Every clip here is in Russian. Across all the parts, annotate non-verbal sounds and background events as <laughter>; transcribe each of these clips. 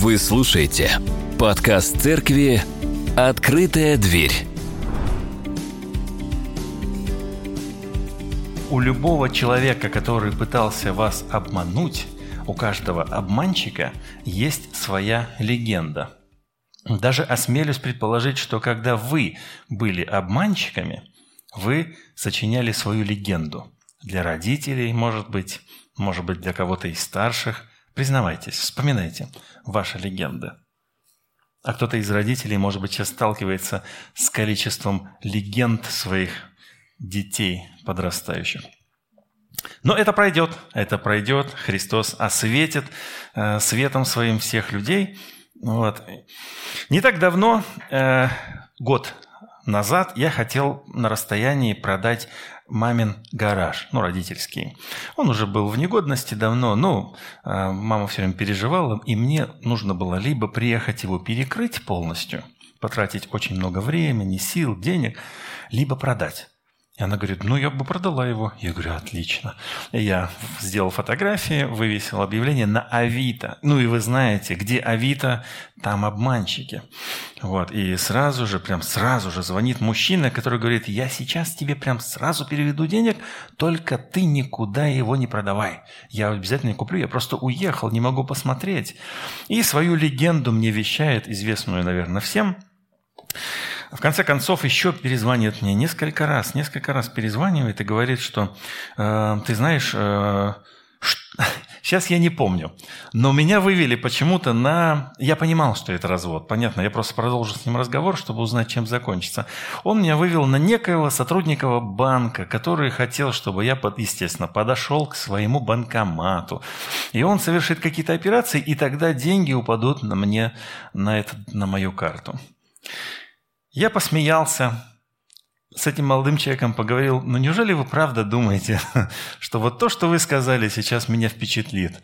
Вы слушаете подкаст церкви «Открытая дверь». У любого человека, который пытался вас обмануть, у каждого обманщика есть своя легенда. Даже осмелюсь предположить, что когда вы были обманщиками, вы сочиняли свою легенду. Для родителей, может быть, может быть, для кого-то из старших. Признавайтесь, вспоминайте ваши легенды. А кто-то из родителей, может быть, сейчас сталкивается с количеством легенд своих детей подрастающих. Но это пройдет, это пройдет. Христос осветит э, светом своим всех людей. Вот. Не так давно, э, год назад, я хотел на расстоянии продать мамин гараж, ну, родительский. Он уже был в негодности давно, но э, мама все время переживала, и мне нужно было либо приехать его перекрыть полностью, потратить очень много времени, сил, денег, либо продать. И она говорит, ну, я бы продала его. Я говорю, отлично. Я сделал фотографии, вывесил объявление на Авито. Ну, и вы знаете, где Авито, там обманщики. Вот. И сразу же, прям сразу же звонит мужчина, который говорит, я сейчас тебе прям сразу переведу денег, только ты никуда его не продавай. Я обязательно куплю, я просто уехал, не могу посмотреть. И свою легенду мне вещает, известную, наверное, всем – в конце концов, еще перезванивает мне несколько раз, несколько раз перезванивает и говорит, что э, ты знаешь, э, сейчас <laughs> я не помню, но меня вывели почему-то на... Я понимал, что это развод, понятно, я просто продолжу с ним разговор, чтобы узнать, чем закончится. Он меня вывел на некоего сотрудника банка, который хотел, чтобы я, естественно, подошел к своему банкомату. И он совершит какие-то операции, и тогда деньги упадут на мне, на, это, на мою карту. Я посмеялся, с этим молодым человеком поговорил, ну неужели вы правда думаете, <laughs> что вот то, что вы сказали, сейчас меня впечатлит?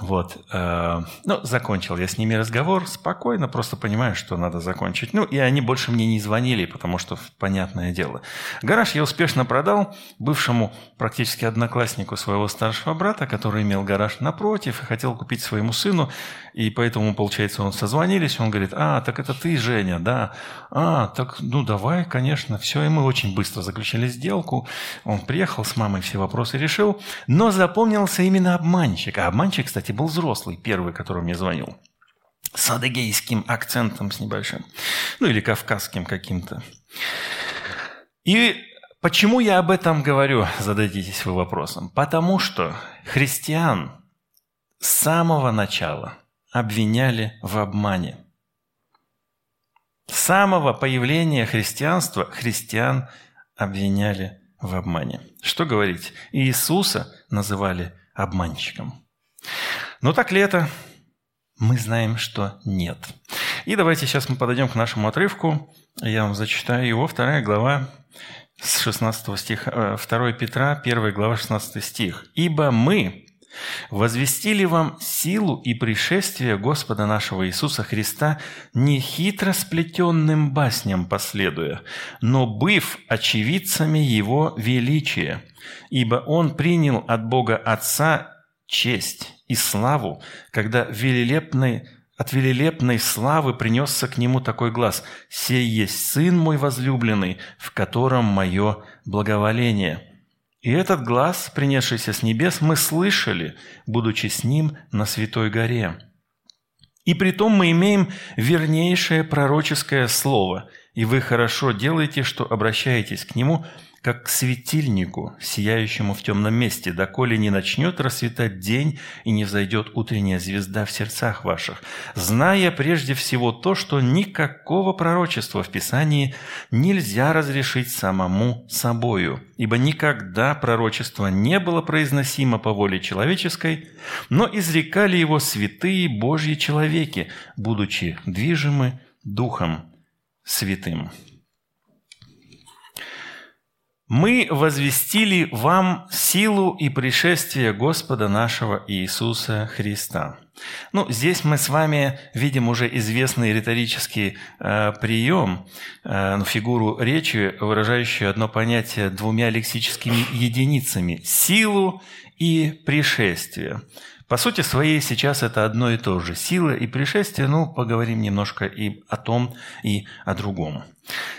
Вот. Э, ну, закончил я с ними разговор, спокойно, просто понимаю, что надо закончить. Ну, и они больше мне не звонили, потому что, понятное дело. Гараж я успешно продал бывшему практически однокласснику своего старшего брата, который имел гараж напротив и хотел купить своему сыну. И поэтому, получается, он созвонились, он говорит, а, так это ты, Женя, да? А, так, ну давай, конечно, все, и мы очень быстро заключили сделку. Он приехал с мамой, все вопросы решил. Но запомнился именно обманщик. А обманщик, кстати, был взрослый, первый, который мне звонил. С адыгейским акцентом с небольшим. Ну или кавказским каким-то. И почему я об этом говорю, зададитесь вы вопросом. Потому что христиан с самого начала обвиняли в обмане. С самого появления христианства христиан обвиняли в обмане. Что говорить? Иисуса называли обманщиком. Но так ли это? Мы знаем, что нет. И давайте сейчас мы подойдем к нашему отрывку. Я вам зачитаю его, вторая глава с 16 стиха, 2 Петра, 1 глава, 16 стих. «Ибо мы, Возвестили вам силу и пришествие Господа нашего Иисуса Христа не хитро сплетенным басням последуя, но быв очевидцами Его величия, ибо Он принял от Бога Отца честь и славу, когда велелепной от велелепной славы принесся к нему такой глаз «Сей есть Сын мой возлюбленный, в котором мое благоволение». И этот глаз, принесшийся с небес, мы слышали, будучи с ним на Святой горе. И при том мы имеем вернейшее пророческое слово, и вы хорошо делаете, что обращаетесь к нему – как к светильнику, сияющему в темном месте, доколе не начнет расцветать день и не взойдет утренняя звезда в сердцах ваших, зная прежде всего то, что никакого пророчества в Писании нельзя разрешить самому собою, ибо никогда пророчество не было произносимо по воле человеческой, но изрекали его святые Божьи человеки, будучи движимы Духом Святым. Мы возвестили вам силу и пришествие Господа нашего Иисуса Христа. Ну, здесь мы с вами видим уже известный риторический э, прием, э, ну, фигуру речи, выражающую одно понятие двумя лексическими единицами – силу и пришествие. По сути своей сейчас это одно и то же. Сила и пришествие, ну, поговорим немножко и о том, и о другом.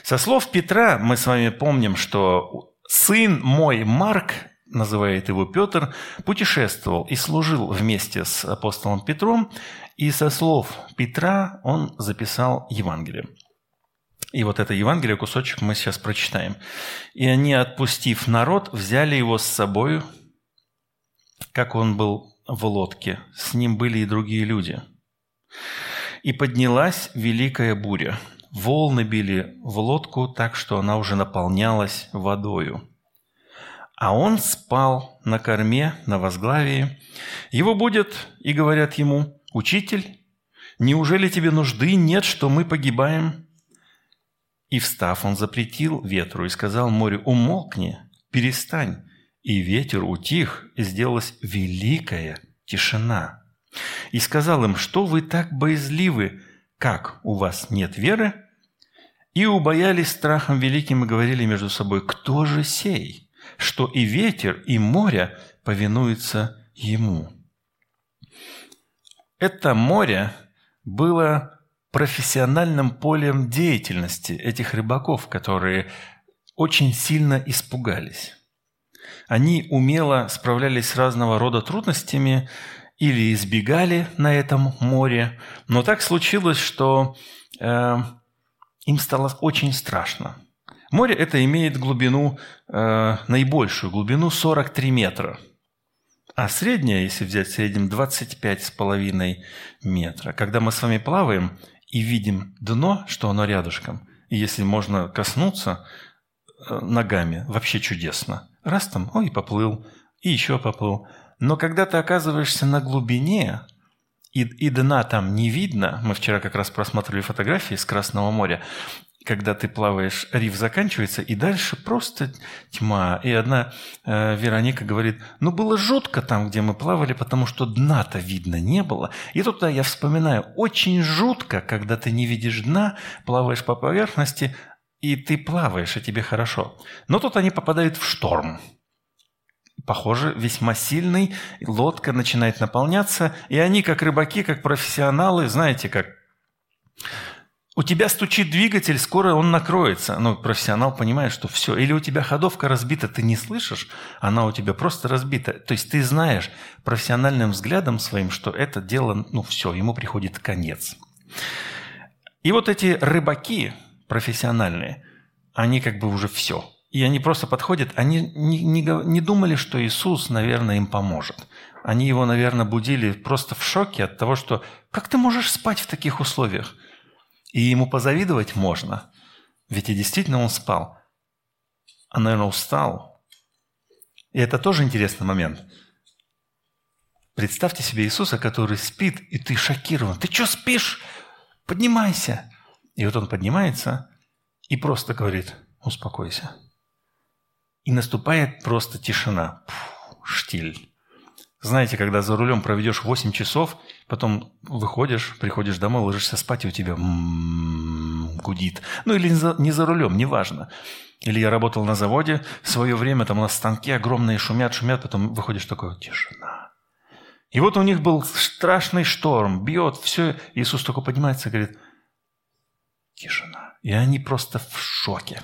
Со слов Петра мы с вами помним, что сын мой Марк, называет его Петр, путешествовал и служил вместе с апостолом Петром, и со слов Петра он записал Евангелие. И вот это Евангелие, кусочек мы сейчас прочитаем. «И они, отпустив народ, взяли его с собою, как он был в лодке, с ним были и другие люди. И поднялась великая буря. Волны били в лодку так, что она уже наполнялась водою. А он спал на корме, на возглавии. Его будет, и говорят ему, «Учитель, неужели тебе нужды нет, что мы погибаем?» И встав, он запретил ветру и сказал морю, «Умолкни, перестань, и ветер утих, и сделалась великая тишина. И сказал им, что вы так боязливы, как у вас нет веры? И убоялись страхом великим и говорили между собой, кто же сей, что и ветер, и море повинуются ему. Это море было профессиональным полем деятельности этих рыбаков, которые очень сильно испугались. Они умело справлялись с разного рода трудностями или избегали на этом море. Но так случилось, что э, им стало очень страшно. Море это имеет глубину, э, наибольшую глубину 43 метра. А средняя, если взять в среднем, 25,5 метра. Когда мы с вами плаваем и видим дно, что оно рядышком, и если можно коснуться э, ногами, вообще чудесно – Раз там, ой, поплыл, и еще поплыл. Но когда ты оказываешься на глубине, и, и дна там не видно, мы вчера как раз просматривали фотографии с Красного моря, когда ты плаваешь, риф заканчивается, и дальше просто тьма. И одна э, Вероника говорит, ну было жутко там, где мы плавали, потому что дна-то видно не было. И тут да, я вспоминаю, очень жутко, когда ты не видишь дна, плаваешь по поверхности, и ты плаваешь, и тебе хорошо. Но тут они попадают в шторм. Похоже, весьма сильный, лодка начинает наполняться, и они, как рыбаки, как профессионалы, знаете, как у тебя стучит двигатель, скоро он накроется. Но профессионал понимает, что все. Или у тебя ходовка разбита, ты не слышишь, она у тебя просто разбита. То есть ты знаешь профессиональным взглядом своим, что это дело, ну все, ему приходит конец. И вот эти рыбаки, профессиональные, они как бы уже все. И они просто подходят, они не, не, не думали, что Иисус, наверное, им поможет. Они его, наверное, будили просто в шоке от того, что как ты можешь спать в таких условиях? И ему позавидовать можно. Ведь и действительно он спал. А, наверное, устал. И это тоже интересный момент. Представьте себе Иисуса, который спит, и ты шокирован. Ты что спишь? Поднимайся. И вот он поднимается и просто говорит, успокойся. И наступает просто тишина. Фу, штиль. Знаете, когда за рулем проведешь 8 часов, потом выходишь, приходишь домой, ложишься спать, и у тебя м-м, гудит. Ну или не за, не за рулем, неважно. Или я работал на заводе, в свое время там у нас станки огромные, шумят, шумят, потом выходишь такой, тишина. И вот у них был страшный шторм, бьет, все. Иисус только поднимается и говорит, Тишина. И они просто в шоке.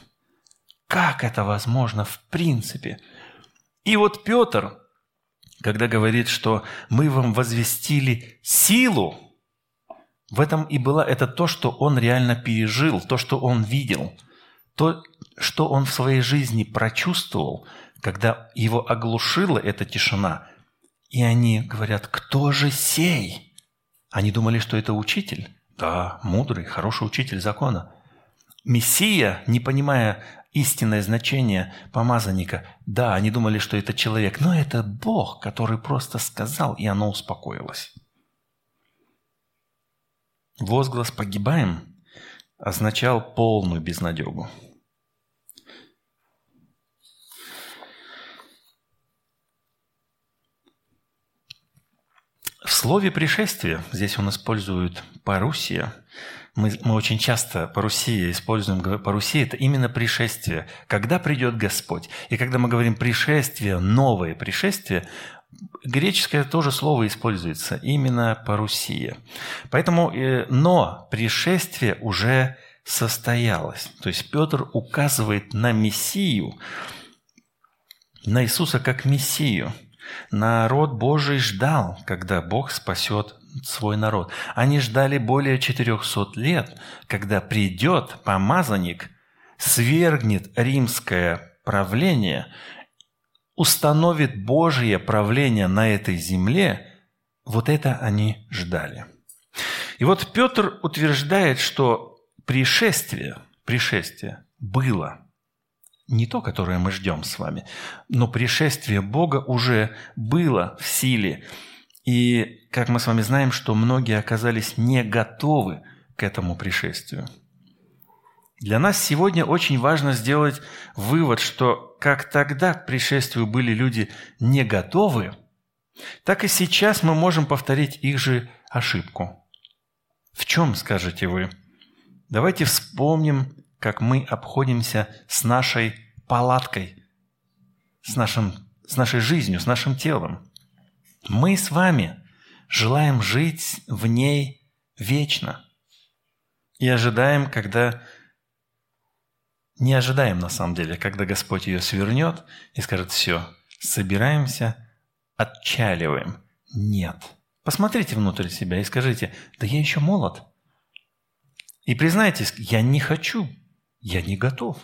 Как это возможно в принципе? И вот Петр, когда говорит, что мы вам возвестили силу, в этом и было это то, что он реально пережил, то, что он видел, то, что он в своей жизни прочувствовал, когда его оглушила эта тишина. И они говорят, кто же сей? Они думали, что это учитель. Да, мудрый, хороший учитель закона. Мессия, не понимая истинное значение помазанника, да, они думали, что это человек, но это Бог, который просто сказал, и оно успокоилось. Возглас «погибаем» означал полную безнадегу. В слове «пришествие» здесь он использует «парусия». Мы, мы очень часто «парусия» используем, «парусия» – это именно пришествие, когда придет Господь. И когда мы говорим «пришествие», «новое пришествие», греческое тоже слово используется, именно парусия. Поэтому, э, но пришествие уже состоялось. То есть Петр указывает на Мессию, на Иисуса как Мессию. Народ Божий ждал, когда Бог спасет свой народ. Они ждали более 400 лет, когда придет помазанник, свергнет римское правление, установит Божье правление на этой земле. Вот это они ждали. И вот Петр утверждает, что пришествие, пришествие было – не то, которое мы ждем с вами, но пришествие Бога уже было в силе. И, как мы с вами знаем, что многие оказались не готовы к этому пришествию. Для нас сегодня очень важно сделать вывод, что как тогда к пришествию были люди не готовы, так и сейчас мы можем повторить их же ошибку. В чем, скажете вы? Давайте вспомним как мы обходимся с нашей палаткой, с, нашим, с нашей жизнью, с нашим телом. Мы с вами желаем жить в ней вечно. И ожидаем, когда... Не ожидаем, на самом деле, когда Господь ее свернет и скажет, все, собираемся, отчаливаем. Нет. Посмотрите внутрь себя и скажите, да я еще молод. И признайтесь, я не хочу я не готов.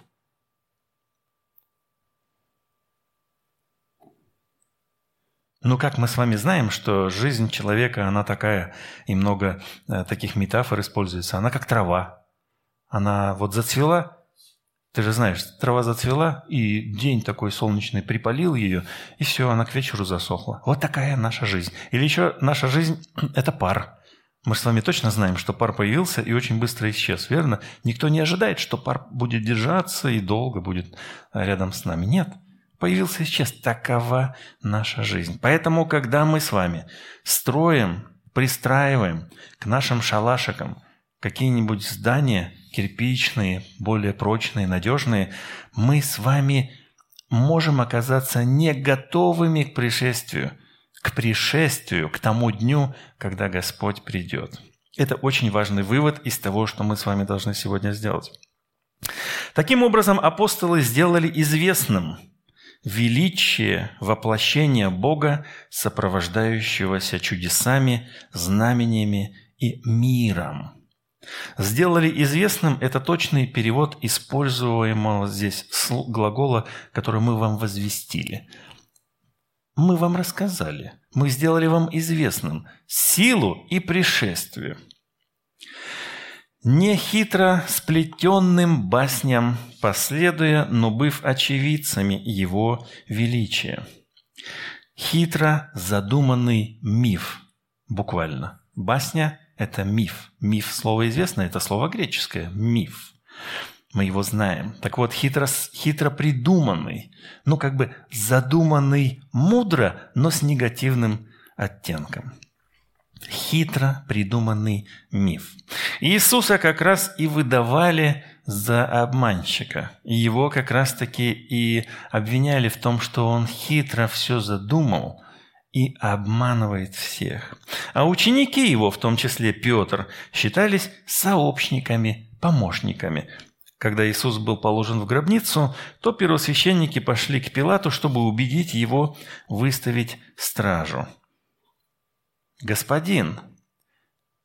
Ну, как мы с вами знаем, что жизнь человека, она такая, и много э, таких метафор используется. Она как трава. Она вот зацвела, ты же знаешь, трава зацвела, и день такой солнечный припалил ее, и все, она к вечеру засохла. Вот такая наша жизнь. Или еще наша жизнь – это пар. Мы с вами точно знаем, что пар появился и очень быстро исчез, верно? Никто не ожидает, что пар будет держаться и долго будет рядом с нами. Нет, появился и исчез. Такова наша жизнь. Поэтому, когда мы с вами строим, пристраиваем к нашим шалашикам какие-нибудь здания кирпичные, более прочные, надежные, мы с вами можем оказаться не готовыми к пришествию – к пришествию, к тому дню, когда Господь придет. Это очень важный вывод из того, что мы с вами должны сегодня сделать. Таким образом, апостолы сделали известным величие воплощения Бога, сопровождающегося чудесами, знамениями и миром. Сделали известным – это точный перевод используемого здесь глагола, который мы вам возвестили – мы вам рассказали, мы сделали вам известным силу и пришествие. Не хитро сплетенным басням последуя, но быв очевидцами его величия. Хитро задуманный миф, буквально. Басня – это миф. Миф – слово известное, это слово греческое – миф мы его знаем. Так вот, хитро, хитро придуманный, ну как бы задуманный мудро, но с негативным оттенком. Хитро придуманный миф. Иисуса как раз и выдавали за обманщика. Его как раз-таки и обвиняли в том, что он хитро все задумал и обманывает всех. А ученики его, в том числе Петр, считались сообщниками, помощниками. Когда Иисус был положен в гробницу, то первосвященники пошли к Пилату, чтобы убедить его выставить стражу. «Господин,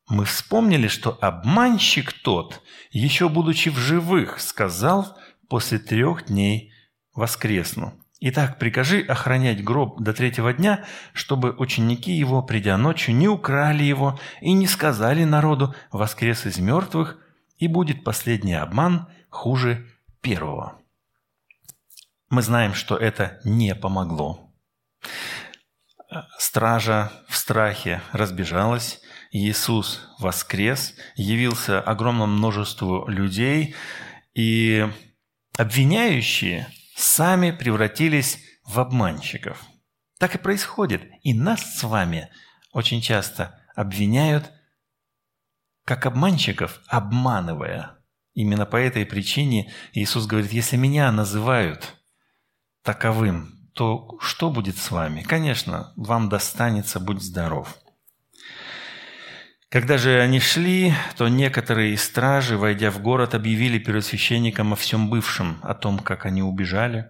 мы вспомнили, что обманщик тот, еще будучи в живых, сказал после трех дней воскресну. Итак, прикажи охранять гроб до третьего дня, чтобы ученики его, придя ночью, не украли его и не сказали народу «воскрес из мертвых», и будет последний обман – хуже первого. Мы знаем, что это не помогло. Стража в страхе разбежалась, Иисус воскрес, явился огромному множеству людей, и обвиняющие сами превратились в обманщиков. Так и происходит. И нас с вами очень часто обвиняют как обманщиков, обманывая. Именно по этой причине Иисус говорит, если меня называют таковым, то что будет с вами? Конечно, вам достанется, будь здоров. Когда же они шли, то некоторые из стражи, войдя в город, объявили перед священником о всем бывшем, о том, как они убежали.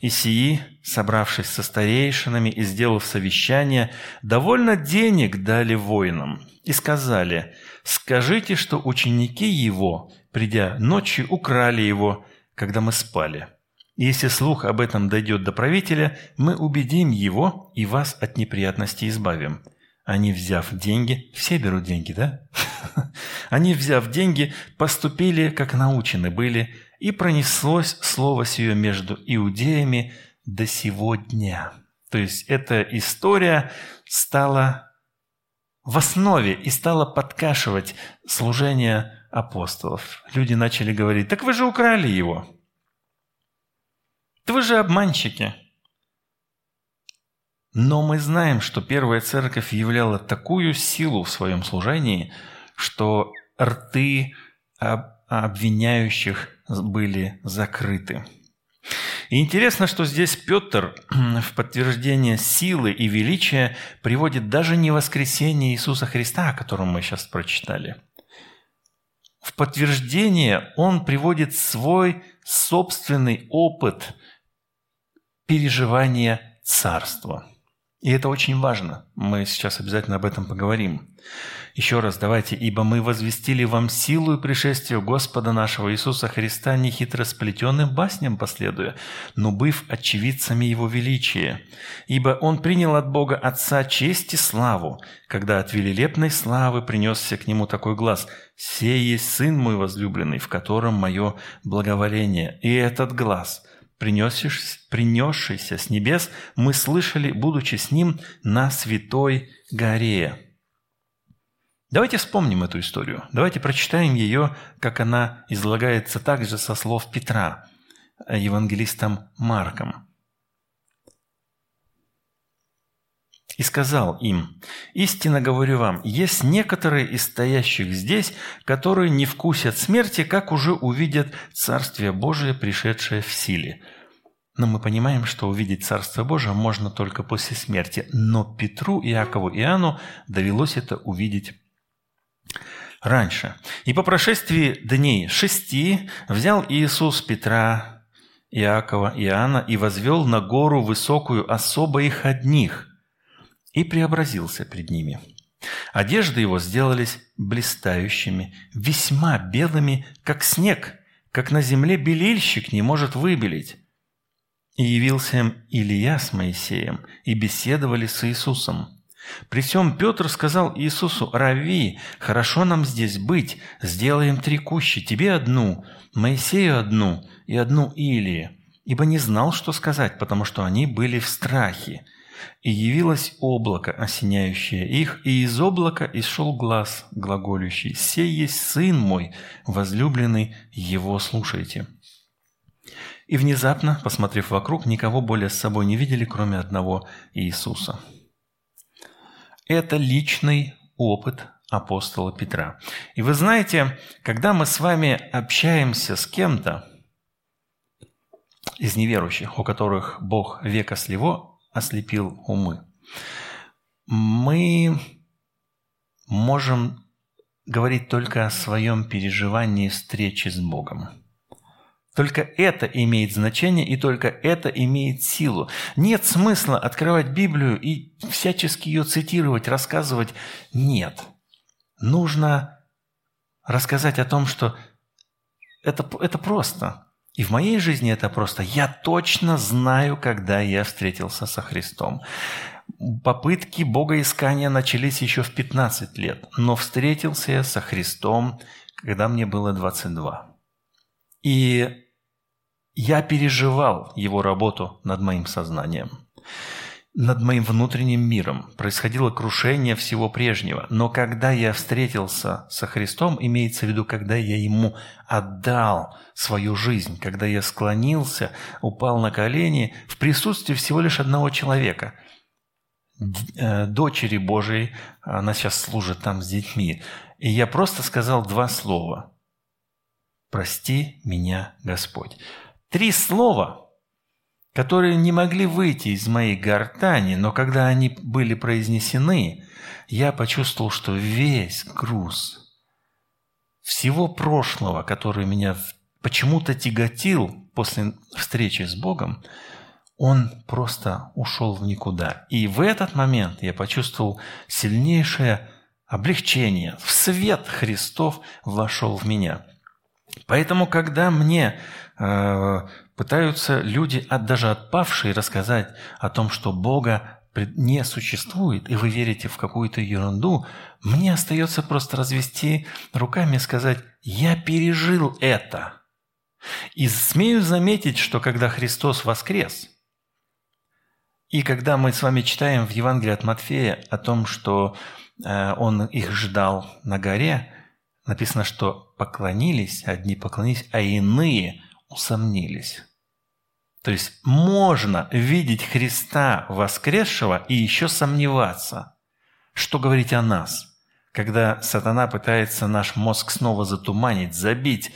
И сии, собравшись со старейшинами и сделав совещание, довольно денег дали воинам и сказали, «Скажите, что ученики его, придя ночью, украли его, когда мы спали. Если слух об этом дойдет до правителя, мы убедим его и вас от неприятностей избавим». Они, взяв деньги, все берут деньги, да? <laughs> Они, взяв деньги, поступили, как научены были, и пронеслось слово сие между иудеями до сего дня. То есть эта история стала в основе и стала подкашивать служение апостолов. Люди начали говорить, так вы же украли его. Да вы же обманщики. Но мы знаем, что первая церковь являла такую силу в своем служении, что рты обвиняющих были закрыты. И интересно, что здесь Петр в подтверждение силы и величия приводит даже не воскресение Иисуса Христа, о котором мы сейчас прочитали. В подтверждение он приводит свой собственный опыт переживания царства – и это очень важно. Мы сейчас обязательно об этом поговорим. Еще раз давайте, ибо мы возвестили вам силу и пришествие Господа нашего Иисуса Христа не хитросплетенным басням последуя, но быв очевидцами Его величия. Ибо Он принял от Бога Отца честь и славу, когда от велилепной славы принесся к Нему такой глаз «Сей есть Сын мой возлюбленный, в котором мое благоволение». И этот глаз – принесшийся с небес, мы слышали, будучи с ним на святой горе. Давайте вспомним эту историю. Давайте прочитаем ее, как она излагается также со слов Петра, евангелистом Марком. И сказал им, «Истинно говорю вам, есть некоторые из стоящих здесь, которые не вкусят смерти, как уже увидят Царствие Божие, пришедшее в силе». Но мы понимаем, что увидеть Царство Божие можно только после смерти. Но Петру, Иакову и Иоанну довелось это увидеть раньше. И по прошествии дней шести взял Иисус Петра, Иакова Иоанна и возвел на гору высокую особо их одних – и преобразился пред ними. Одежды его сделались блистающими, весьма белыми, как снег, как на земле белильщик не может выбелить. И явился им Илья с Моисеем, и беседовали с Иисусом. При всем Петр сказал Иисусу, «Рави, хорошо нам здесь быть, сделаем три кущи, тебе одну, Моисею одну и одну Илии». Ибо не знал, что сказать, потому что они были в страхе. И явилось облако, осеняющее их, и из облака исшел глаз, глаголющий, «Сей есть Сын мой, возлюбленный, его слушайте». И внезапно, посмотрев вокруг, никого более с собой не видели, кроме одного Иисуса. Это личный опыт апостола Петра. И вы знаете, когда мы с вами общаемся с кем-то из неверующих, у которых Бог века сливо ослепил умы. Мы можем говорить только о своем переживании встречи с Богом. Только это имеет значение и только это имеет силу. Нет смысла открывать Библию и всячески ее цитировать, рассказывать. Нет. Нужно рассказать о том, что это, это просто. И в моей жизни это просто. Я точно знаю, когда я встретился со Христом. Попытки богоискания начались еще в 15 лет, но встретился я со Христом, когда мне было 22. И я переживал его работу над моим сознанием над моим внутренним миром. Происходило крушение всего прежнего. Но когда я встретился со Христом, имеется в виду, когда я Ему отдал свою жизнь, когда я склонился, упал на колени в присутствии всего лишь одного человека, э, дочери Божией, она сейчас служит там с детьми. И я просто сказал два слова. «Прости меня, Господь». Три слова – которые не могли выйти из моей гортани, но когда они были произнесены, я почувствовал, что весь груз всего прошлого, который меня почему-то тяготил после встречи с Богом, он просто ушел в никуда. И в этот момент я почувствовал сильнейшее облегчение. В свет Христов вошел в меня. Поэтому, когда мне э, пытаются люди, даже отпавшие, рассказать о том, что Бога не существует, и вы верите в какую-то ерунду, мне остается просто развести руками и сказать, я пережил это. И смею заметить, что когда Христос воскрес, и когда мы с вами читаем в Евангелии от Матфея о том, что э, Он их ждал на горе, написано, что поклонились, одни поклонились, а иные усомнились. То есть можно видеть Христа воскресшего и еще сомневаться. Что говорить о нас, когда сатана пытается наш мозг снова затуманить, забить.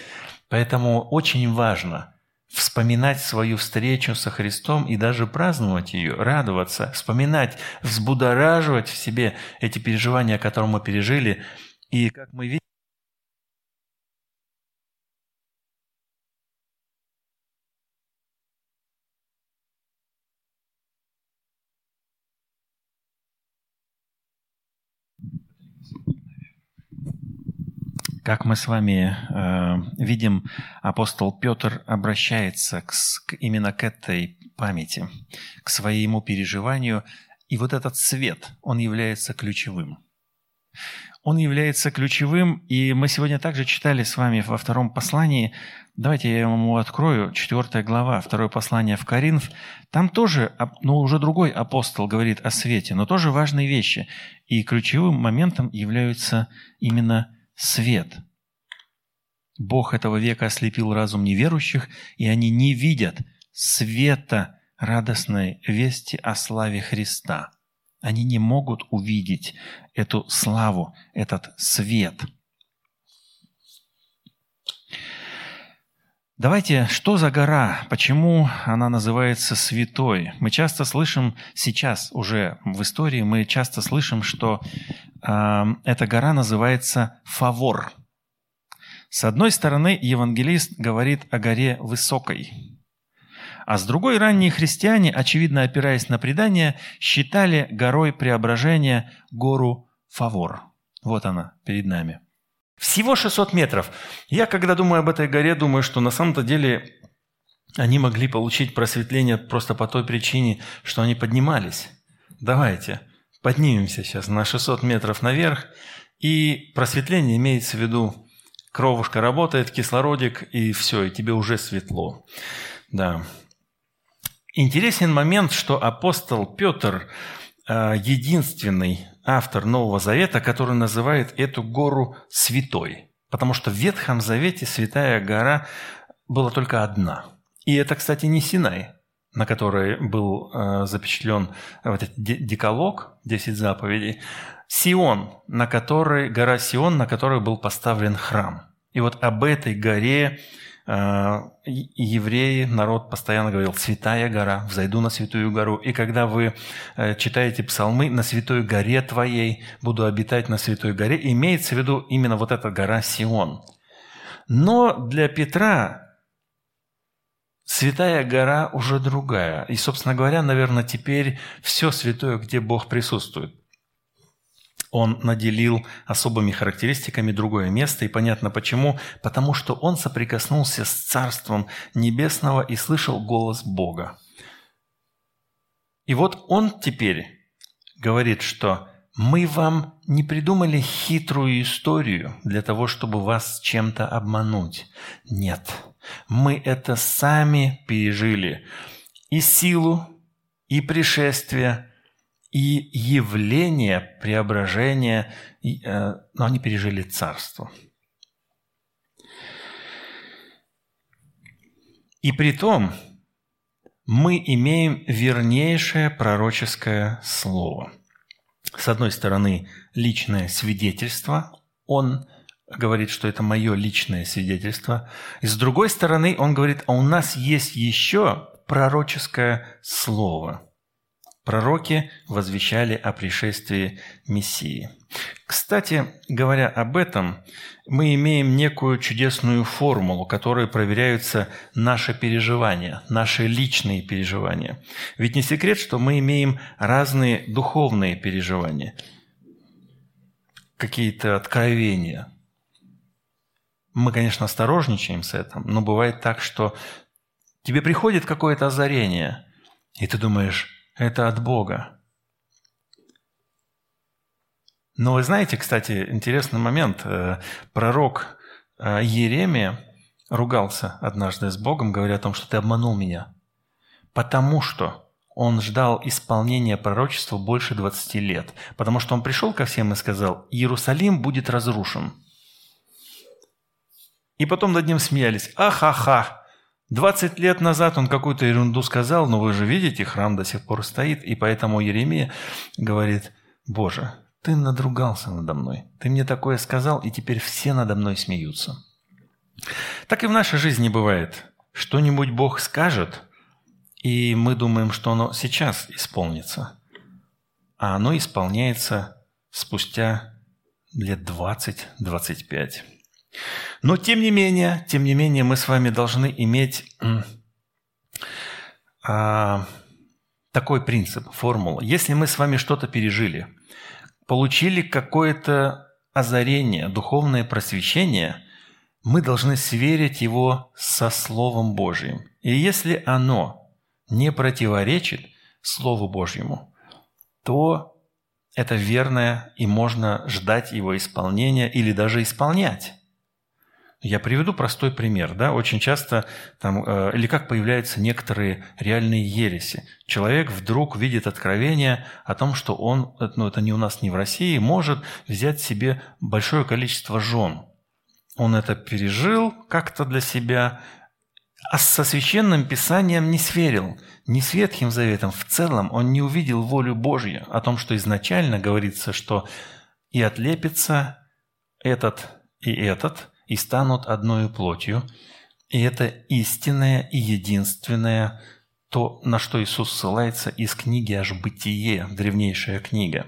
Поэтому очень важно вспоминать свою встречу со Христом и даже праздновать ее, радоваться, вспоминать, взбудораживать в себе эти переживания, которые мы пережили. И как мы видим, Как мы с вами э, видим, апостол Петр обращается к, к, именно к этой памяти, к своему переживанию. И вот этот свет, он является ключевым. Он является ключевым, и мы сегодня также читали с вами во втором послании, давайте я ему открою, четвертая глава, второе послание в Коринф, там тоже, ну, уже другой апостол говорит о свете, но тоже важные вещи. И ключевым моментом являются именно свет. Бог этого века ослепил разум неверующих, и они не видят света радостной вести о славе Христа. Они не могут увидеть эту славу, этот свет. Давайте, что за гора? Почему она называется святой? Мы часто слышим сейчас уже в истории, мы часто слышим, что эта гора называется Фавор. С одной стороны, евангелист говорит о горе высокой, а с другой ранние христиане, очевидно опираясь на предание, считали горой преображения гору Фавор. Вот она перед нами. Всего 600 метров. Я, когда думаю об этой горе, думаю, что на самом-то деле они могли получить просветление просто по той причине, что они поднимались. Давайте – Поднимемся сейчас на 600 метров наверх, и просветление имеется в виду, кровушка работает, кислородик, и все, и тебе уже светло. Да. Интересен момент, что апостол Петр э, единственный автор Нового Завета, который называет эту гору святой. Потому что в Ветхом Завете святая гора была только одна. И это, кстати, не Синай на которой был э, запечатлен вот этот декалог, 10 заповедей, Сион, на которой, гора Сион, на которой был поставлен храм. И вот об этой горе евреи, народ постоянно говорил, «Святая гора, взойду на святую гору». И когда вы э, читаете псалмы «На святой горе твоей буду обитать на святой горе», имеется в виду именно вот эта гора Сион. Но для Петра Святая гора уже другая. И, собственно говоря, наверное, теперь все святое, где Бог присутствует. Он наделил особыми характеристиками другое место, и понятно почему. Потому что он соприкоснулся с Царством Небесного и слышал голос Бога. И вот он теперь говорит, что мы вам не придумали хитрую историю для того, чтобы вас чем-то обмануть. Нет. Мы это сами пережили. И силу, и пришествие, и явление, преображение, и, э, но они пережили царство. И при том мы имеем вернейшее пророческое слово. С одной стороны, личное свидетельство, он говорит, что это мое личное свидетельство. И с другой стороны, он говорит, а у нас есть еще пророческое слово. Пророки возвещали о пришествии Мессии. Кстати, говоря об этом, мы имеем некую чудесную формулу, которой проверяются наши переживания, наши личные переживания. Ведь не секрет, что мы имеем разные духовные переживания, какие-то откровения. Мы, конечно, осторожничаем с этим, но бывает так, что тебе приходит какое-то озарение, и ты думаешь, это от Бога. Но вы знаете, кстати, интересный момент. Э, пророк э, Еремия ругался однажды с Богом, говоря о том, что ты обманул меня. Потому что он ждал исполнения пророчества больше 20 лет. Потому что он пришел ко всем и сказал, Иерусалим будет разрушен. И потом над ним смеялись. Ахаха! 20 лет назад он какую-то ерунду сказал, но вы же видите, храм до сих пор стоит, и поэтому Еремия говорит, «Боже, ты надругался надо мной, ты мне такое сказал, и теперь все надо мной смеются». Так и в нашей жизни бывает. Что-нибудь Бог скажет, и мы думаем, что оно сейчас исполнится, а оно исполняется спустя лет 20-25. Но тем не менее, тем не менее, мы с вами должны иметь а, такой принцип, формула. Если мы с вами что-то пережили, получили какое-то озарение, духовное просвещение, мы должны сверить его со Словом Божьим. И если оно не противоречит Слову Божьему, то это верное и можно ждать его исполнения или даже исполнять. Я приведу простой пример. Да? Очень часто там, э, или как появляются некоторые реальные ереси. Человек вдруг видит откровение о том, что он, ну это не у нас, не в России, может взять себе большое количество жен. Он это пережил как-то для себя, а со священным писанием не сверил, не с Ветхим Заветом. В целом он не увидел волю Божью о том, что изначально говорится, что и отлепится этот и этот – и станут одной плотью. И это истинное и единственное то, на что Иисус ссылается из книги аж «Бытие», древнейшая книга.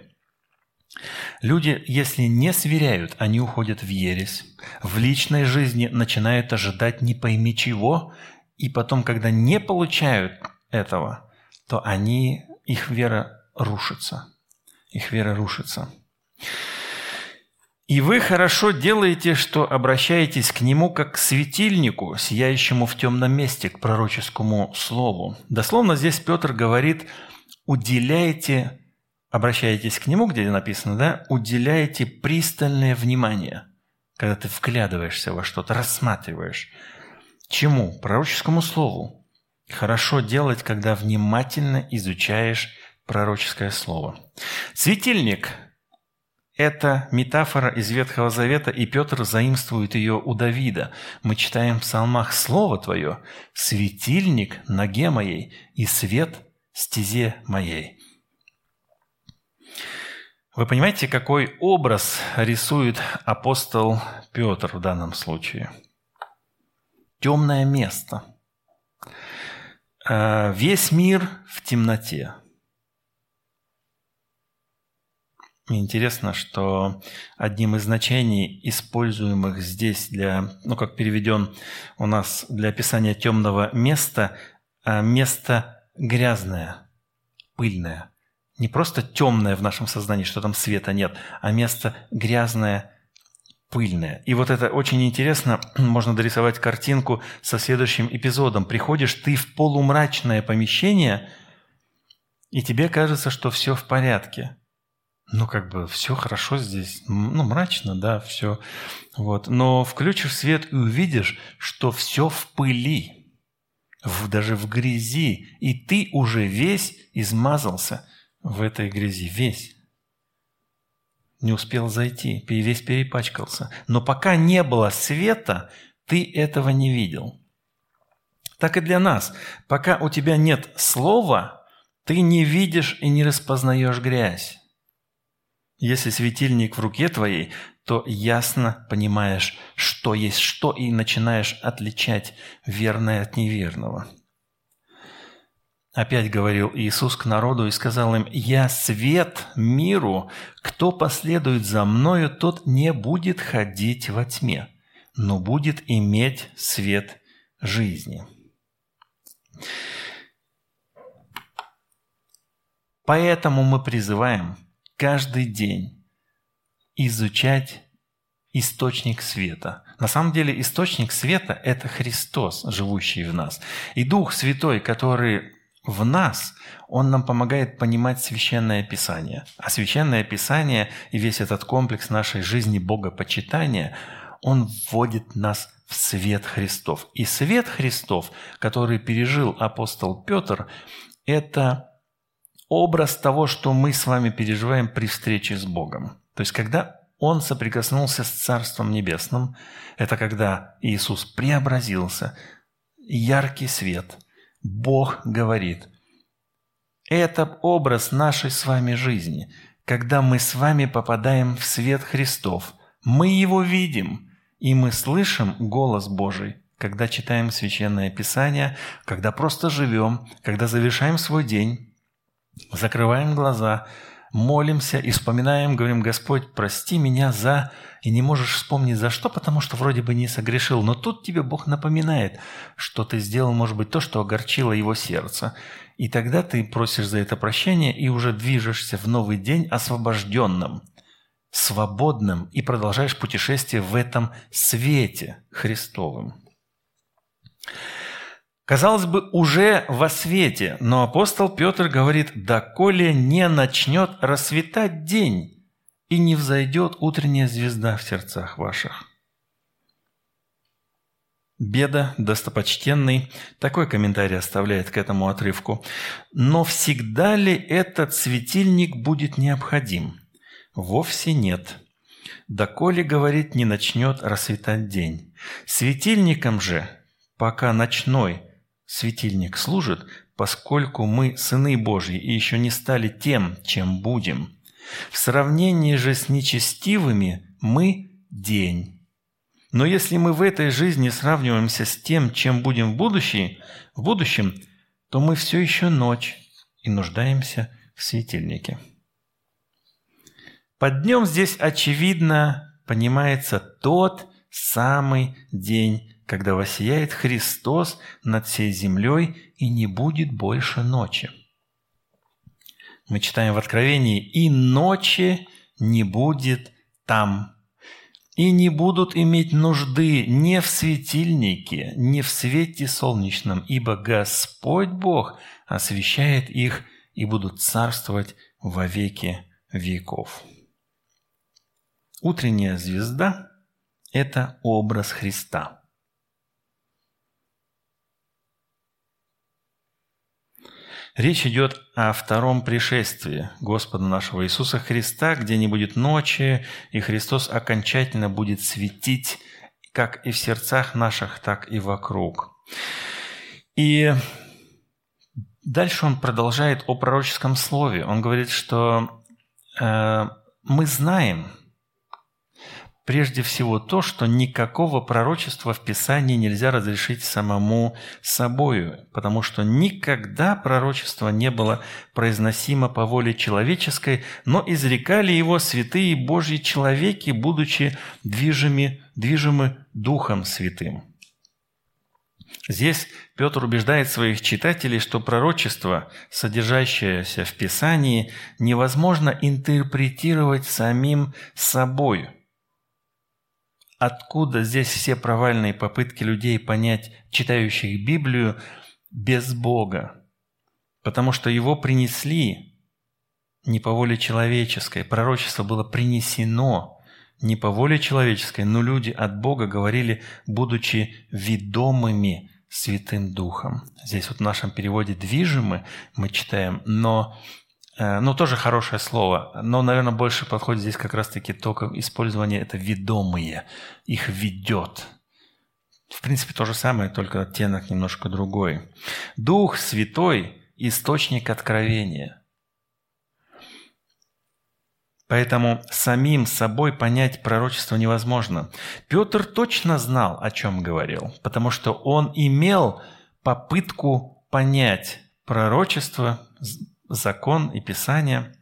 Люди, если не сверяют, они уходят в ересь. В личной жизни начинают ожидать не пойми чего, и потом, когда не получают этого, то они, их вера рушится. Их вера рушится. И вы хорошо делаете, что обращаетесь к нему как к светильнику, сияющему в темном месте, к пророческому слову. Дословно здесь Петр говорит, уделяйте, обращаетесь к нему, где написано, да, уделяйте пристальное внимание, когда ты вглядываешься во что-то, рассматриваешь. Чему? Пророческому слову. Хорошо делать, когда внимательно изучаешь пророческое слово. Светильник это метафора из Ветхого Завета, и Петр заимствует ее у Давида. Мы читаем в псалмах «Слово Твое, светильник ноге моей и свет стезе моей». Вы понимаете, какой образ рисует апостол Петр в данном случае? Темное место. Э, весь мир в темноте – Интересно, что одним из значений, используемых здесь для, ну как переведен у нас для описания темного места, а место грязное, пыльное. Не просто темное в нашем сознании, что там света нет, а место грязное, пыльное. И вот это очень интересно, <clears throat> можно дорисовать картинку со следующим эпизодом. Приходишь ты в полумрачное помещение, и тебе кажется, что все в порядке – ну, как бы все хорошо здесь, ну, мрачно, да, все. Вот. Но включишь свет и увидишь, что все в пыли, в, даже в грязи, и ты уже весь измазался в этой грязи, весь. Не успел зайти, весь перепачкался. Но пока не было света, ты этого не видел. Так и для нас. Пока у тебя нет слова, ты не видишь и не распознаешь грязь. Если светильник в руке твоей, то ясно понимаешь, что есть что, и начинаешь отличать верное от неверного. Опять говорил Иисус к народу и сказал им, «Я свет миру, кто последует за Мною, тот не будет ходить во тьме, но будет иметь свет жизни». Поэтому мы призываем каждый день изучать источник света. На самом деле источник света – это Христос, живущий в нас. И Дух Святой, который в нас, он нам помогает понимать Священное Писание. А Священное Писание и весь этот комплекс нашей жизни Богопочитания, он вводит нас в свет Христов. И свет Христов, который пережил апостол Петр, это образ того, что мы с вами переживаем при встрече с Богом. То есть, когда он соприкоснулся с Царством Небесным, это когда Иисус преобразился, яркий свет, Бог говорит. Это образ нашей с вами жизни, когда мы с вами попадаем в свет Христов. Мы его видим, и мы слышим голос Божий, когда читаем Священное Писание, когда просто живем, когда завершаем свой день, закрываем глаза, молимся и вспоминаем, говорим, Господь, прости меня за... И не можешь вспомнить за что, потому что вроде бы не согрешил. Но тут тебе Бог напоминает, что ты сделал, может быть, то, что огорчило его сердце. И тогда ты просишь за это прощение и уже движешься в новый день освобожденным, свободным и продолжаешь путешествие в этом свете Христовым. Казалось бы, уже во свете, но апостол Петр говорит, «Доколе не начнет расцветать день, и не взойдет утренняя звезда в сердцах ваших». Беда, достопочтенный, такой комментарий оставляет к этому отрывку. Но всегда ли этот светильник будет необходим? Вовсе нет. Доколе, говорит, не начнет расцветать день. Светильником же, пока ночной, светильник служит, поскольку мы сыны Божьи и еще не стали тем, чем будем. В сравнении же с нечестивыми мы – день. Но если мы в этой жизни сравниваемся с тем, чем будем в, будущем, в будущем, то мы все еще ночь и нуждаемся в светильнике. Под днем здесь очевидно понимается тот самый день когда воссияет Христос над всей землей и не будет больше ночи. Мы читаем в Откровении, «И ночи не будет там, и не будут иметь нужды ни в светильнике, ни в свете солнечном, ибо Господь Бог освещает их и будут царствовать во веки веков». Утренняя звезда – это образ Христа – Речь идет о втором пришествии Господа нашего Иисуса Христа, где не будет ночи, и Христос окончательно будет светить как и в сердцах наших, так и вокруг. И дальше он продолжает о пророческом слове. Он говорит, что э, мы знаем, Прежде всего то, что никакого пророчества в Писании нельзя разрешить самому собою, потому что никогда пророчество не было произносимо по воле человеческой, но изрекали его святые Божьи человеки, будучи движимы, движимы Духом Святым. Здесь Петр убеждает своих читателей, что пророчество, содержащееся в Писании, невозможно интерпретировать самим собою – Откуда здесь все провальные попытки людей понять, читающих Библию, без Бога? Потому что его принесли не по воле человеческой. Пророчество было принесено не по воле человеческой, но люди от Бога говорили, будучи ведомыми Святым Духом. Здесь вот в нашем переводе «движимы» мы читаем, но ну, тоже хорошее слово, но, наверное, больше подходит здесь как раз-таки только использование это ведомые, их ведет. В принципе, то же самое, только оттенок немножко другой. Дух Святой – источник откровения. Поэтому самим собой понять пророчество невозможно. Петр точно знал, о чем говорил, потому что он имел попытку понять пророчество, закон и Писание.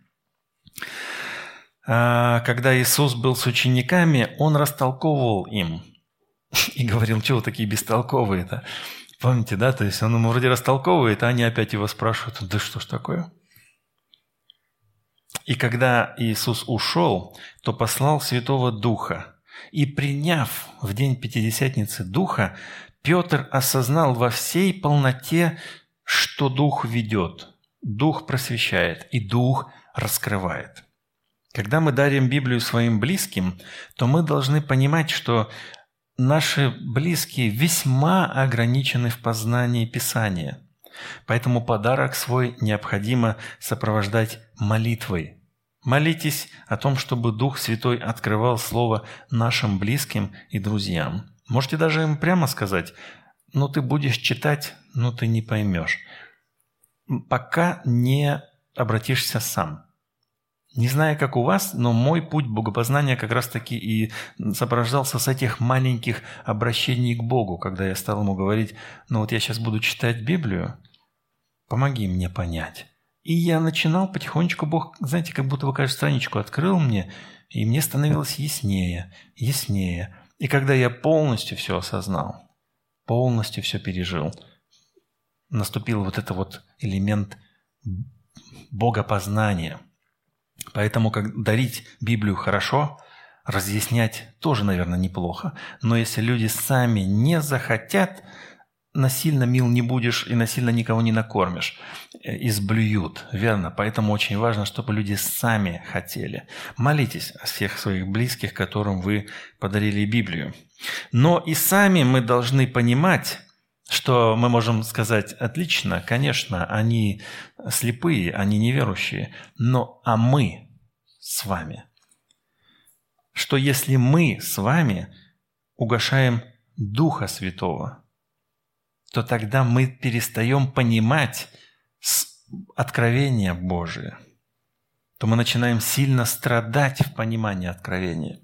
А, когда Иисус был с учениками, Он растолковывал им <laughs> и говорил, что вы такие бестолковые-то? Помните, да? То есть Он ему вроде растолковывает, а они опять его спрашивают, да что ж такое? И когда Иисус ушел, то послал Святого Духа. И приняв в день Пятидесятницы Духа, Петр осознал во всей полноте, что Дух ведет, Дух просвещает и Дух раскрывает. Когда мы дарим Библию своим близким, то мы должны понимать, что наши близкие весьма ограничены в познании Писания. Поэтому подарок свой необходимо сопровождать молитвой. Молитесь о том, чтобы Дух Святой открывал Слово нашим близким и друзьям. Можете даже им прямо сказать, ну ты будешь читать, но ты не поймешь. Пока не обратишься сам. Не знаю, как у вас, но мой путь богопознания как раз-таки и сопровождался с этих маленьких обращений к Богу, когда я стал ему говорить, ну вот я сейчас буду читать Библию, помоги мне понять. И я начинал потихонечку, Бог, знаете, как будто бы каждую страничку открыл мне, и мне становилось яснее, яснее. И когда я полностью все осознал, полностью все пережил, наступил вот этот вот элемент богопознания. Поэтому как дарить Библию хорошо, разъяснять тоже, наверное, неплохо. Но если люди сами не захотят, насильно мил не будешь и насильно никого не накормишь. Э, изблюют, верно? Поэтому очень важно, чтобы люди сами хотели. Молитесь о всех своих близких, которым вы подарили Библию. Но и сами мы должны понимать, что мы можем сказать, отлично, конечно, они слепые, они неверующие, но а мы с вами? Что если мы с вами угошаем Духа Святого – то тогда мы перестаем понимать откровение Божие, то мы начинаем сильно страдать в понимании откровения.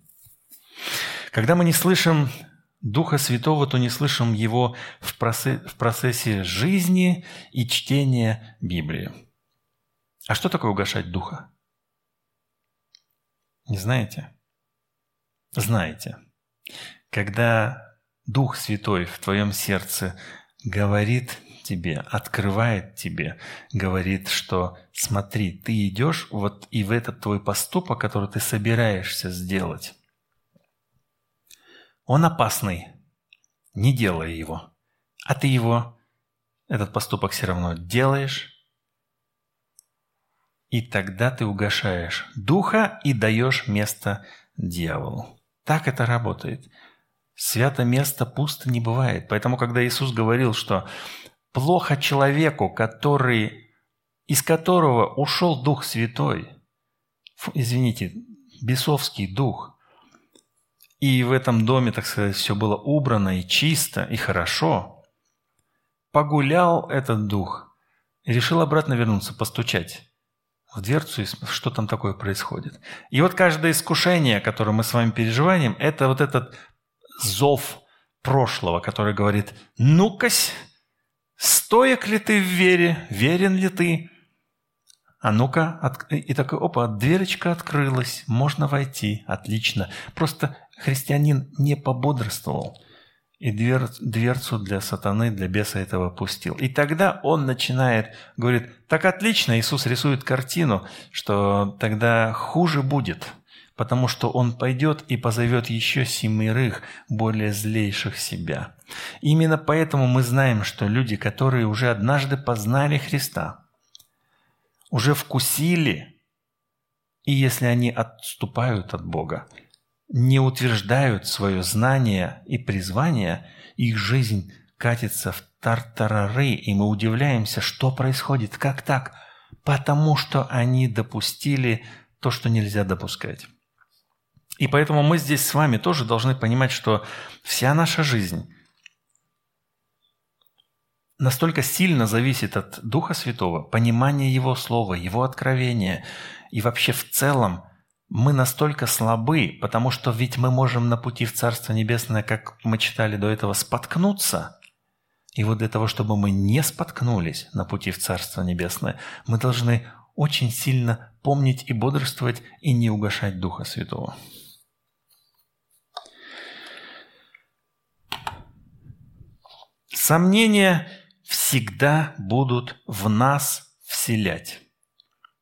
Когда мы не слышим Духа Святого, то не слышим Его в процессе жизни и чтения Библии. А что такое угошать Духа? Не знаете? Знаете. Когда Дух Святой в твоем сердце говорит тебе, открывает тебе, говорит, что смотри, ты идешь вот и в этот твой поступок, который ты собираешься сделать, он опасный, не делай его, а ты его, этот поступок все равно делаешь, и тогда ты угошаешь духа и даешь место дьяволу. Так это работает. Свято место пусто не бывает. Поэтому, когда Иисус говорил, что плохо человеку, который, из которого ушел Дух Святой, извините, бесовский дух, и в этом доме, так сказать, все было убрано и чисто, и хорошо, погулял этот дух и решил обратно вернуться, постучать в дверцу, что там такое происходит. И вот каждое искушение, которое мы с вами переживаем, это вот этот зов прошлого, который говорит, ну-кась, стоек ли ты в вере, верен ли ты? А ну-ка, от... и такой, опа, дверочка открылась, можно войти, отлично. Просто христианин не пободрствовал и двер... дверцу для сатаны, для беса этого пустил. И тогда он начинает, говорит, так отлично, Иисус рисует картину, что тогда хуже будет – потому что он пойдет и позовет еще семерых, более злейших себя. Именно поэтому мы знаем, что люди, которые уже однажды познали Христа, уже вкусили, и если они отступают от Бога, не утверждают свое знание и призвание, их жизнь катится в тартарары, и мы удивляемся, что происходит, как так? Потому что они допустили то, что нельзя допускать. И поэтому мы здесь с вами тоже должны понимать, что вся наша жизнь настолько сильно зависит от Духа Святого, понимания Его Слова, Его откровения. И вообще в целом мы настолько слабы, потому что ведь мы можем на пути в Царство Небесное, как мы читали до этого, споткнуться. И вот для того, чтобы мы не споткнулись на пути в Царство Небесное, мы должны очень сильно помнить и бодрствовать, и не угошать Духа Святого. Сомнения всегда будут в нас вселять.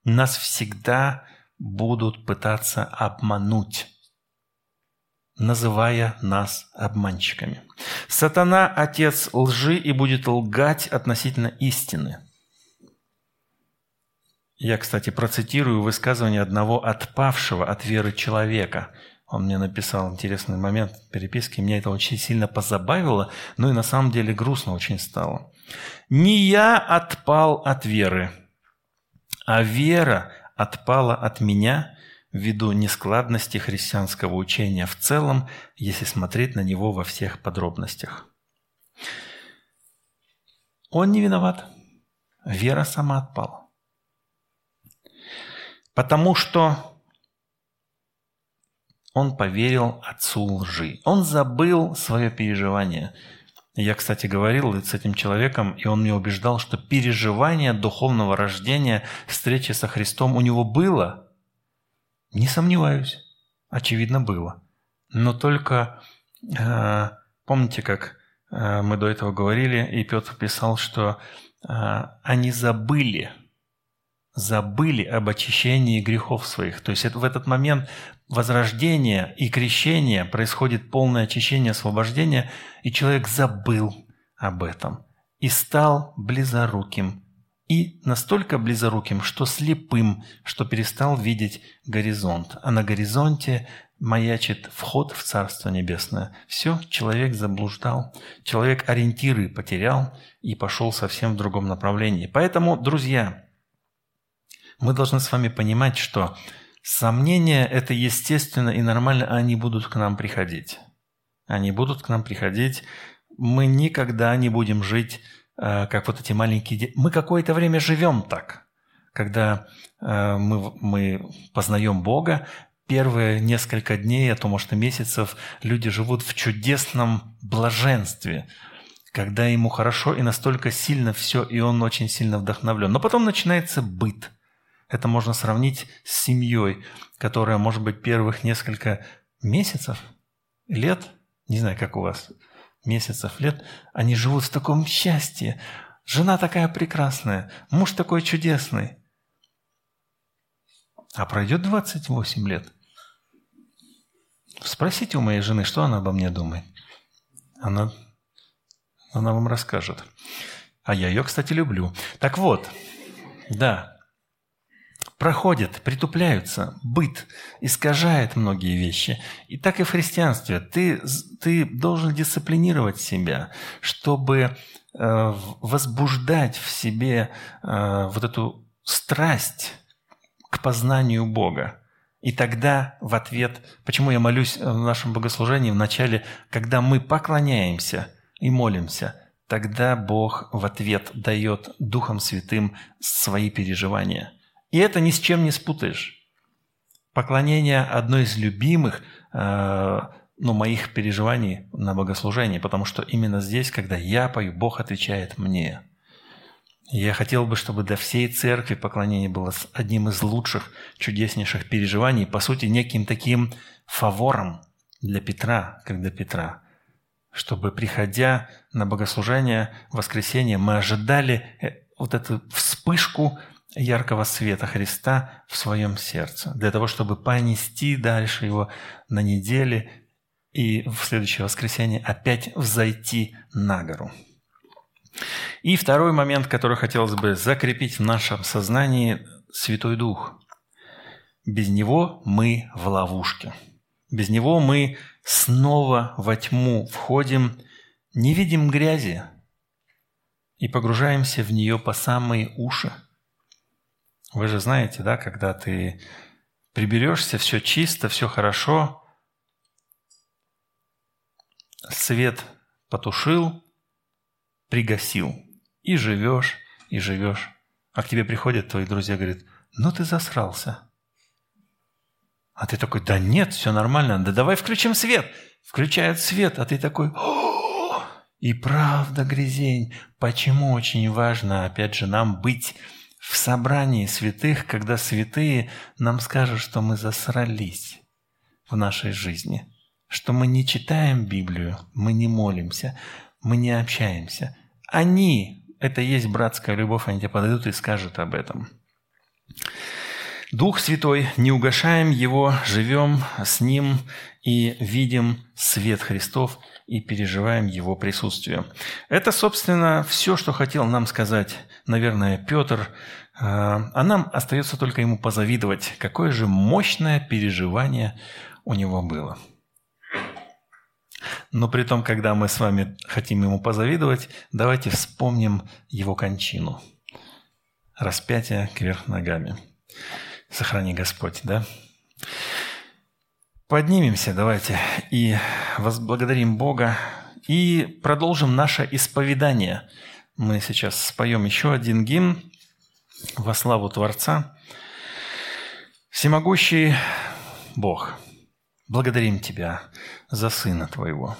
Нас всегда будут пытаться обмануть, называя нас обманщиками. Сатана – отец лжи и будет лгать относительно истины. Я, кстати, процитирую высказывание одного отпавшего от веры человека – он мне написал интересный момент переписки, меня это очень сильно позабавило, но и на самом деле грустно очень стало. «Не я отпал от веры, а вера отпала от меня ввиду нескладности христианского учения в целом, если смотреть на него во всех подробностях». Он не виноват. Вера сама отпала. Потому что он поверил отцу лжи. Он забыл свое переживание. Я, кстати, говорил с этим человеком, и он мне убеждал, что переживание духовного рождения, встречи со Христом у него было. Не сомневаюсь, очевидно было. Но только, э, помните, как э, мы до этого говорили, и Петр писал, что э, они забыли, забыли об очищении грехов своих. То есть в этот момент возрождения и крещения происходит полное очищение, освобождение, и человек забыл об этом и стал близоруким. И настолько близоруким, что слепым, что перестал видеть горизонт. А на горизонте маячит вход в Царство Небесное. Все, человек заблуждал, человек ориентиры потерял и пошел совсем в другом направлении. Поэтому, друзья, мы должны с вами понимать, что Сомнения – это естественно и нормально, они будут к нам приходить. Они будут к нам приходить. Мы никогда не будем жить, э, как вот эти маленькие. Мы какое-то время живем так. Когда э, мы, мы познаем Бога, первые несколько дней, а то, может, и месяцев люди живут в чудесном блаженстве, когда ему хорошо и настолько сильно все, и он очень сильно вдохновлен. Но потом начинается быт – это можно сравнить с семьей, которая, может быть, первых несколько месяцев, лет, не знаю, как у вас, месяцев, лет, они живут в таком счастье. Жена такая прекрасная, муж такой чудесный. А пройдет 28 лет. Спросите у моей жены, что она обо мне думает. Она, она вам расскажет. А я ее, кстати, люблю. Так вот, да, проходят, притупляются, быт искажает многие вещи. И так и в христианстве. Ты, ты должен дисциплинировать себя, чтобы э, возбуждать в себе э, вот эту страсть к познанию Бога. И тогда в ответ, почему я молюсь в нашем богослужении в начале, когда мы поклоняемся и молимся, тогда Бог в ответ дает Духом Святым свои переживания – и это ни с чем не спутаешь. Поклонение – одно из любимых э, ну, моих переживаний на богослужении, потому что именно здесь, когда я пою, Бог отвечает мне. я хотел бы, чтобы для всей церкви поклонение было одним из лучших, чудеснейших переживаний, по сути, неким таким фавором для Петра, как для Петра, чтобы, приходя на богослужение в воскресенье, мы ожидали э, вот эту вспышку яркого света Христа в своем сердце, для того, чтобы понести дальше его на неделе и в следующее воскресенье опять взойти на гору. И второй момент, который хотелось бы закрепить в нашем сознании – Святой Дух. Без Него мы в ловушке. Без Него мы снова во тьму входим, не видим грязи и погружаемся в нее по самые уши – вы же знаете, да, когда ты приберешься, все чисто, все хорошо, свет потушил, пригасил, и живешь, и живешь. А к тебе приходят твои друзья говорят, ну ты засрался. А ты такой, да нет, все нормально, да давай включим свет. Включают свет, а ты такой! И правда, Грязень, почему очень важно, опять же, нам быть в собрании святых, когда святые нам скажут, что мы засрались в нашей жизни, что мы не читаем Библию, мы не молимся, мы не общаемся. Они, это есть братская любовь, они тебе подойдут и скажут об этом. Дух Святой, не угошаем Его, живем с Ним и видим свет Христов и переживаем Его присутствие. Это, собственно, все, что хотел нам сказать, наверное, Петр. А, а нам остается только ему позавидовать, какое же мощное переживание у него было. Но при том, когда мы с вами хотим ему позавидовать, давайте вспомним его кончину. Распятие кверх ногами. Сохрани Господь, да? Поднимемся, давайте, и возблагодарим Бога, и продолжим наше исповедание. Мы сейчас споем еще один гимн во славу Творца. Всемогущий Бог, благодарим Тебя за Сына Твоего,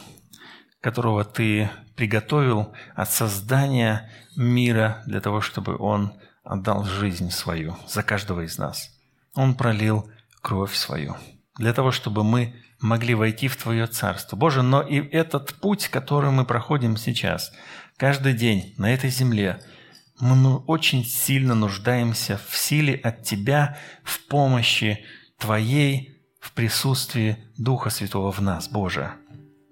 которого Ты приготовил от создания мира для того, чтобы Он отдал жизнь свою за каждого из нас. Он пролил кровь свою для того, чтобы мы могли войти в Твое Царство. Боже, но и этот путь, который мы проходим сейчас, каждый день на этой земле, мы очень сильно нуждаемся в силе от Тебя, в помощи Твоей, в присутствии Духа Святого в нас, Боже.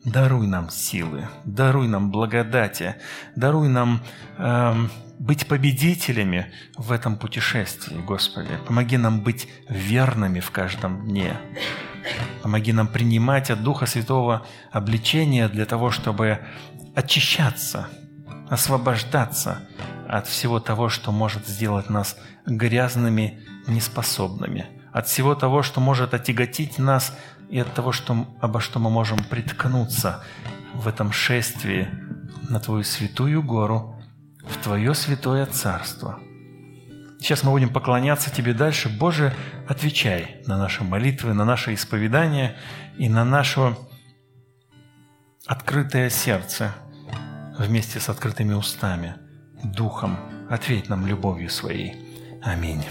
Даруй нам силы, даруй нам благодати, даруй нам эм, быть победителями в этом путешествии, Господи. Помоги нам быть верными в каждом дне. Помоги нам принимать от Духа Святого обличение для того, чтобы очищаться, освобождаться от всего того, что может сделать нас грязными, неспособными, от всего того, что может отяготить нас и от того, что, обо что мы можем приткнуться в этом шествии на Твою святую гору – в Твое святое царство. Сейчас мы будем поклоняться Тебе дальше. Боже, отвечай на наши молитвы, на наше исповедание и на наше открытое сердце вместе с открытыми устами, духом. Ответь нам любовью своей. Аминь.